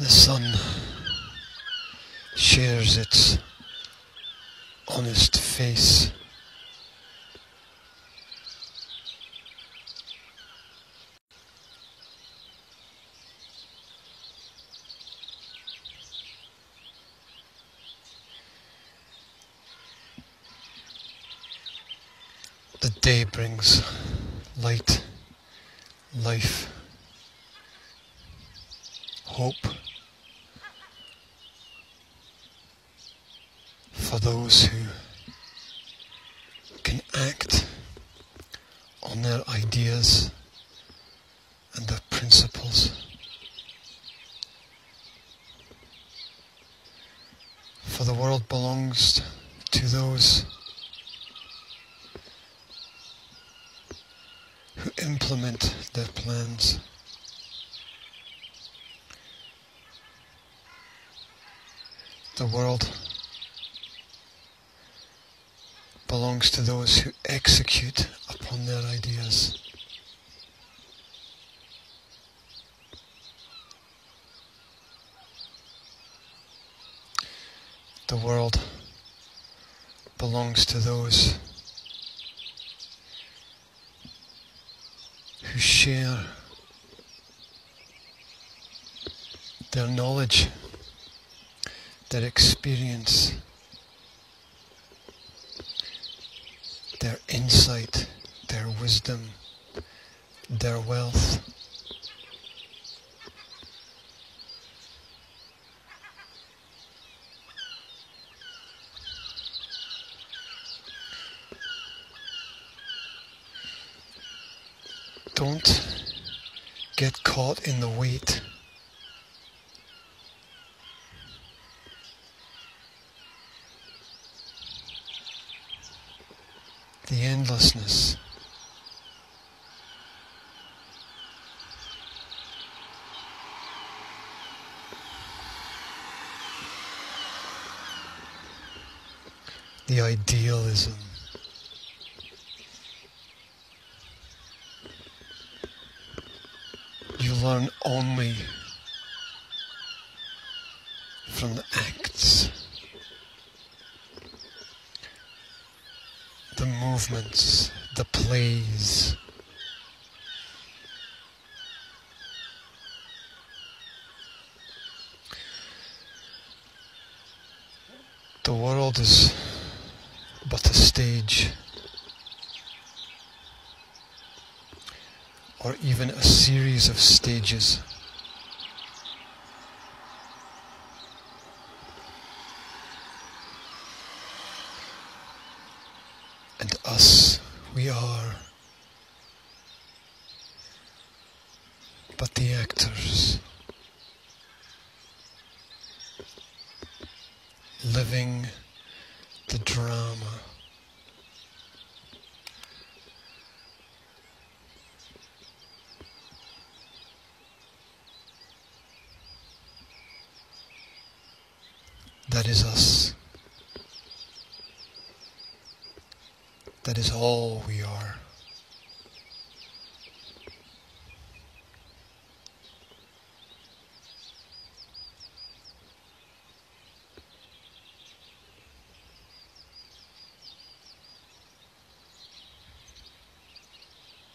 The sun shares its honest face. The day brings light, life, hope for those who can act on their ideas and their principles. For the world belongs to those who implement their plans. The world belongs to those who execute upon their ideas. The world belongs to those who share their knowledge, their experience, their insight, their wisdom, their wealth. Don't get caught in the wait. The endlessness. The idealism. You learn only from the acts, the movements, the plays. The world is but a stage. or even a series of stages. And us, we are but the actors, living the drama. That is us. That is all we are.